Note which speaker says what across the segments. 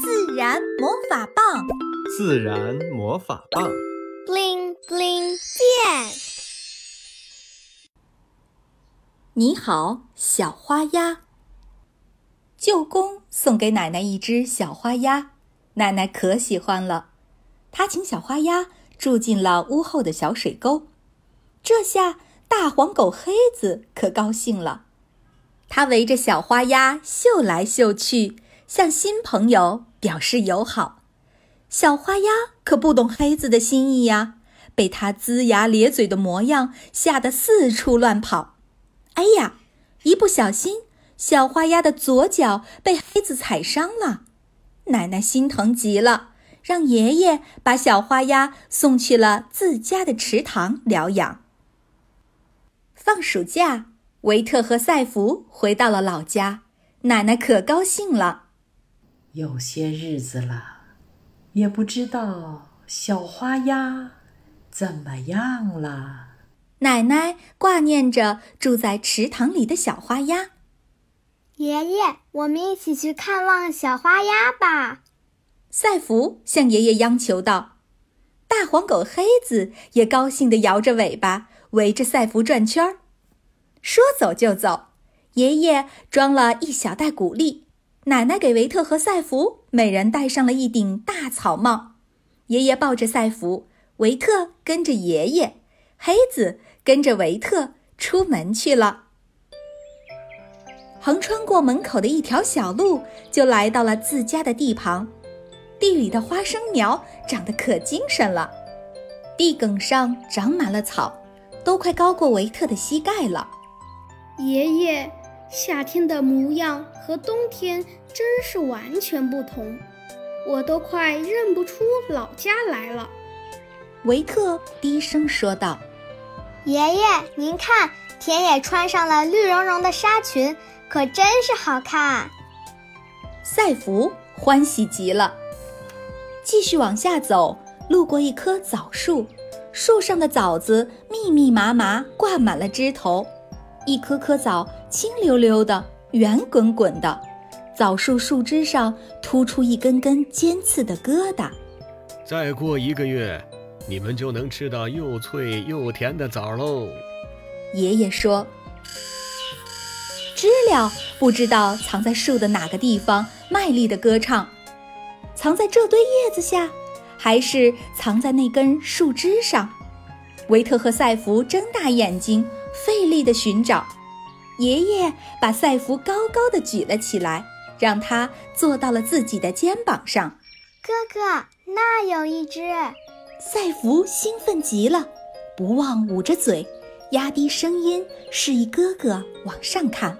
Speaker 1: 自然魔法棒，
Speaker 2: 自然魔法棒
Speaker 3: ，bling bling 变。
Speaker 1: 你好，小花鸭。舅公送给奶奶一只小花鸭，奶奶可喜欢了。他请小花鸭住进了屋后的小水沟，这下大黄狗黑子可高兴了。它围着小花鸭嗅来嗅去，向新朋友表示友好。小花鸭可不懂黑子的心意呀，被它龇牙咧嘴的模样吓得四处乱跑。哎呀，一不小心，小花鸭的左脚被黑子踩伤了。奶奶心疼极了，让爷爷把小花鸭送去了自家的池塘疗养。放暑假。维特和赛弗回到了老家，奶奶可高兴了。
Speaker 4: 有些日子了，也不知道小花鸭怎么样了。
Speaker 1: 奶奶挂念着住在池塘里的小花鸭。
Speaker 3: 爷爷，我们一起去看望小花鸭吧。
Speaker 1: 赛福向爷爷央求道。大黄狗黑子也高兴地摇着尾巴，围着赛福转圈儿。说走就走，爷爷装了一小袋谷粒，奶奶给维特和赛弗每人戴上了一顶大草帽。爷爷抱着赛弗，维特跟着爷爷，黑子跟着维特出门去了。横穿过门口的一条小路，就来到了自家的地旁。地里的花生苗长得可精神了，地埂上长满了草，都快高过维特的膝盖了。
Speaker 5: 爷爷，夏天的模样和冬天真是完全不同，我都快认不出老家来了。
Speaker 1: 维特低声说道：“
Speaker 3: 爷爷，您看，田野穿上了绿茸茸的纱裙，可真是好看。”
Speaker 1: 赛弗欢喜极了。继续往下走，路过一棵枣树，树上的枣子密密麻麻，挂满了枝头。一颗颗枣青溜溜的，圆滚滚的，枣树树枝上突出一根根尖刺的疙瘩。
Speaker 6: 再过一个月，你们就能吃到又脆又甜的枣喽。
Speaker 1: 爷爷说：“知了不知道藏在树的哪个地方，卖力的歌唱。藏在这堆叶子下，还是藏在那根树枝上？”维特和赛弗睁大眼睛。费力地寻找，爷爷把赛弗高高的举了起来，让他坐到了自己的肩膀上。
Speaker 3: 哥哥，那有一只！
Speaker 1: 赛弗兴奋极了，不忘捂着嘴，压低声音示意哥哥往上看。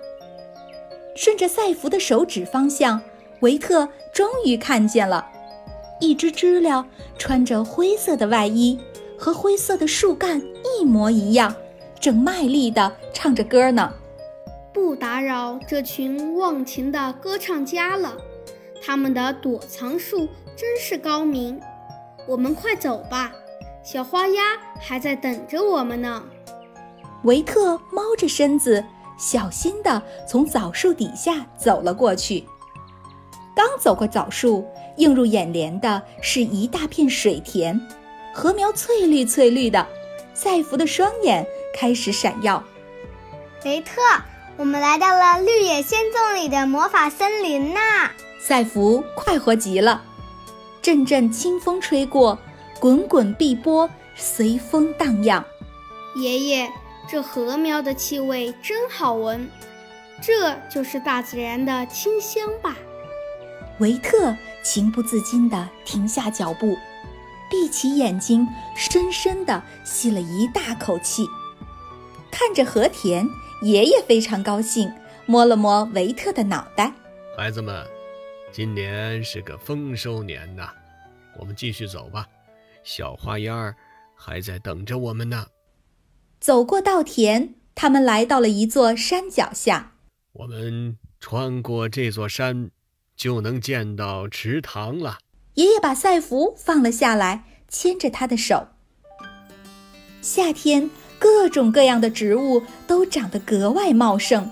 Speaker 1: 顺着赛弗的手指方向，维特终于看见了一只知了，穿着灰色的外衣，和灰色的树干一模一样。正卖力地唱着歌呢，
Speaker 5: 不打扰这群忘情的歌唱家了。他们的躲藏术真是高明。我们快走吧，小花鸭还在等着我们呢。
Speaker 1: 维特猫着身子，小心地从枣树底下走了过去。刚走过枣树，映入眼帘的是一大片水田，禾苗翠绿翠绿的。赛弗的双眼。开始闪耀，
Speaker 3: 维特，我们来到了绿野仙踪里的魔法森林呐！
Speaker 1: 赛弗快活极了，阵阵清风吹过，滚滚碧波随风荡漾。
Speaker 5: 爷爷，这禾苗的气味真好闻，这就是大自然的清香吧？
Speaker 1: 维特情不自禁地停下脚步，闭起眼睛，深深地吸了一大口气。看着和田，爷爷非常高兴，摸了摸维特的脑袋。
Speaker 6: 孩子们，今年是个丰收年呐，我们继续走吧，小花鸭儿还在等着我们呢。
Speaker 1: 走过稻田，他们来到了一座山脚下。
Speaker 6: 我们穿过这座山，就能见到池塘了。
Speaker 1: 爷爷把赛弗放了下来，牵着他的手。夏天。各种各样的植物都长得格外茂盛，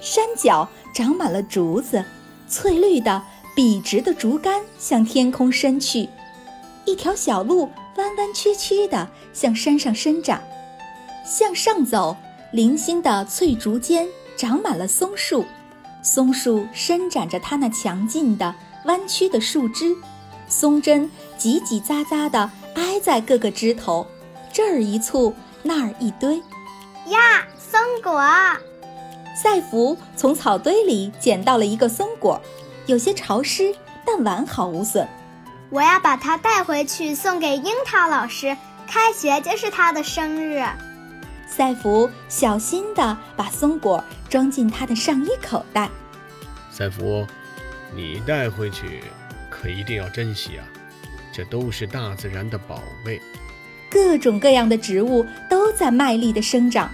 Speaker 1: 山脚长满了竹子，翠绿的笔直的竹竿向天空伸去，一条小路弯弯曲曲地向山上伸展。向上走，零星的翠竹间长满了松树，松树伸展着它那强劲的、弯曲的树枝，松针挤挤扎扎地挨在各个枝头，这儿一簇，那儿一堆。
Speaker 3: 呀，松果！
Speaker 1: 赛弗从草堆里捡到了一个松果，有些潮湿，但完好无损。
Speaker 3: 我要把它带回去送给樱桃老师，开学就是他的生日。
Speaker 1: 赛弗小心地把松果装进他的上衣口袋。
Speaker 6: 赛弗，你带回去可一定要珍惜啊！这都是大自然的宝贝。
Speaker 1: 各种各样的植物都在卖力地生长，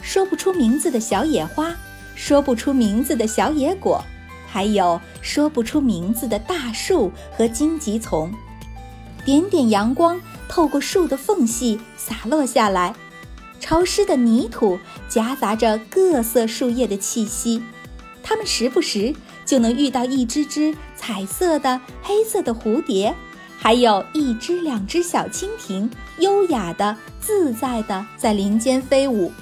Speaker 1: 说不出名字的小野花，说不出名字的小野果，还有说不出名字的大树和荆棘丛。点点阳光透过树的缝隙洒落下来。潮湿的泥土夹杂着各色树叶的气息，它们时不时就能遇到一只只彩色的、黑色的蝴蝶，还有一只两只小蜻蜓，优雅的、自在的在林间飞舞，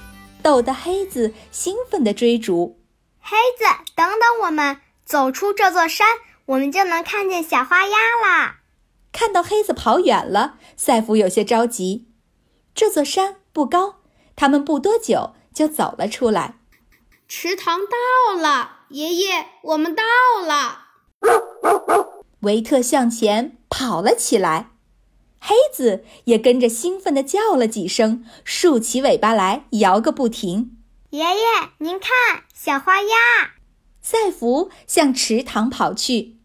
Speaker 1: 逗得黑子兴奋地追逐。
Speaker 3: 黑子，等等我们！走出这座山，我们就能看见小花鸭啦。
Speaker 1: 看到黑子跑远了，赛弗有些着急。这座山不高。他们不多久就走了出来。
Speaker 5: 池塘到了，爷爷，我们到了。
Speaker 1: 维特向前跑了起来，黑子也跟着兴奋地叫了几声，竖起尾巴来摇个不停。
Speaker 3: 爷爷，您看，小花鸭！
Speaker 1: 赛福向池塘跑去，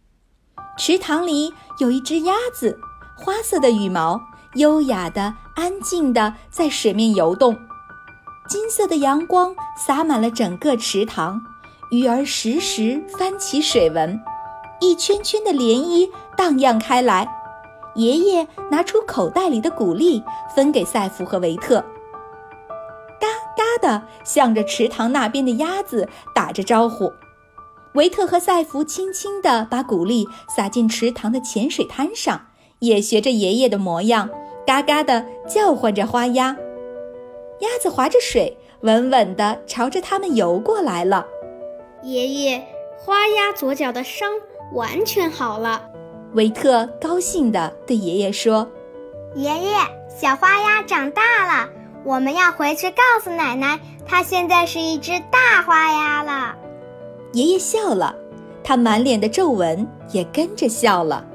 Speaker 1: 池塘里有一只鸭子，花色的羽毛，优雅的、安静的在水面游动。金色的阳光洒满了整个池塘，鱼儿时时翻起水纹，一圈圈的涟漪荡漾开来。爷爷拿出口袋里的谷粒，分给赛弗和维特。嘎嘎地向着池塘那边的鸭子打着招呼。维特和赛弗轻轻地把谷粒撒进池塘的浅水滩上，也学着爷爷的模样，嘎嘎地叫唤着花鸭。鸭子划着水，稳稳地朝着他们游过来了。
Speaker 5: 爷爷，花鸭左脚的伤完全好了。
Speaker 1: 维特高兴地对爷爷说：“
Speaker 3: 爷爷，小花鸭长大了，我们要回去告诉奶奶，它现在是一只大花鸭了。”
Speaker 1: 爷爷笑了，他满脸的皱纹也跟着笑了。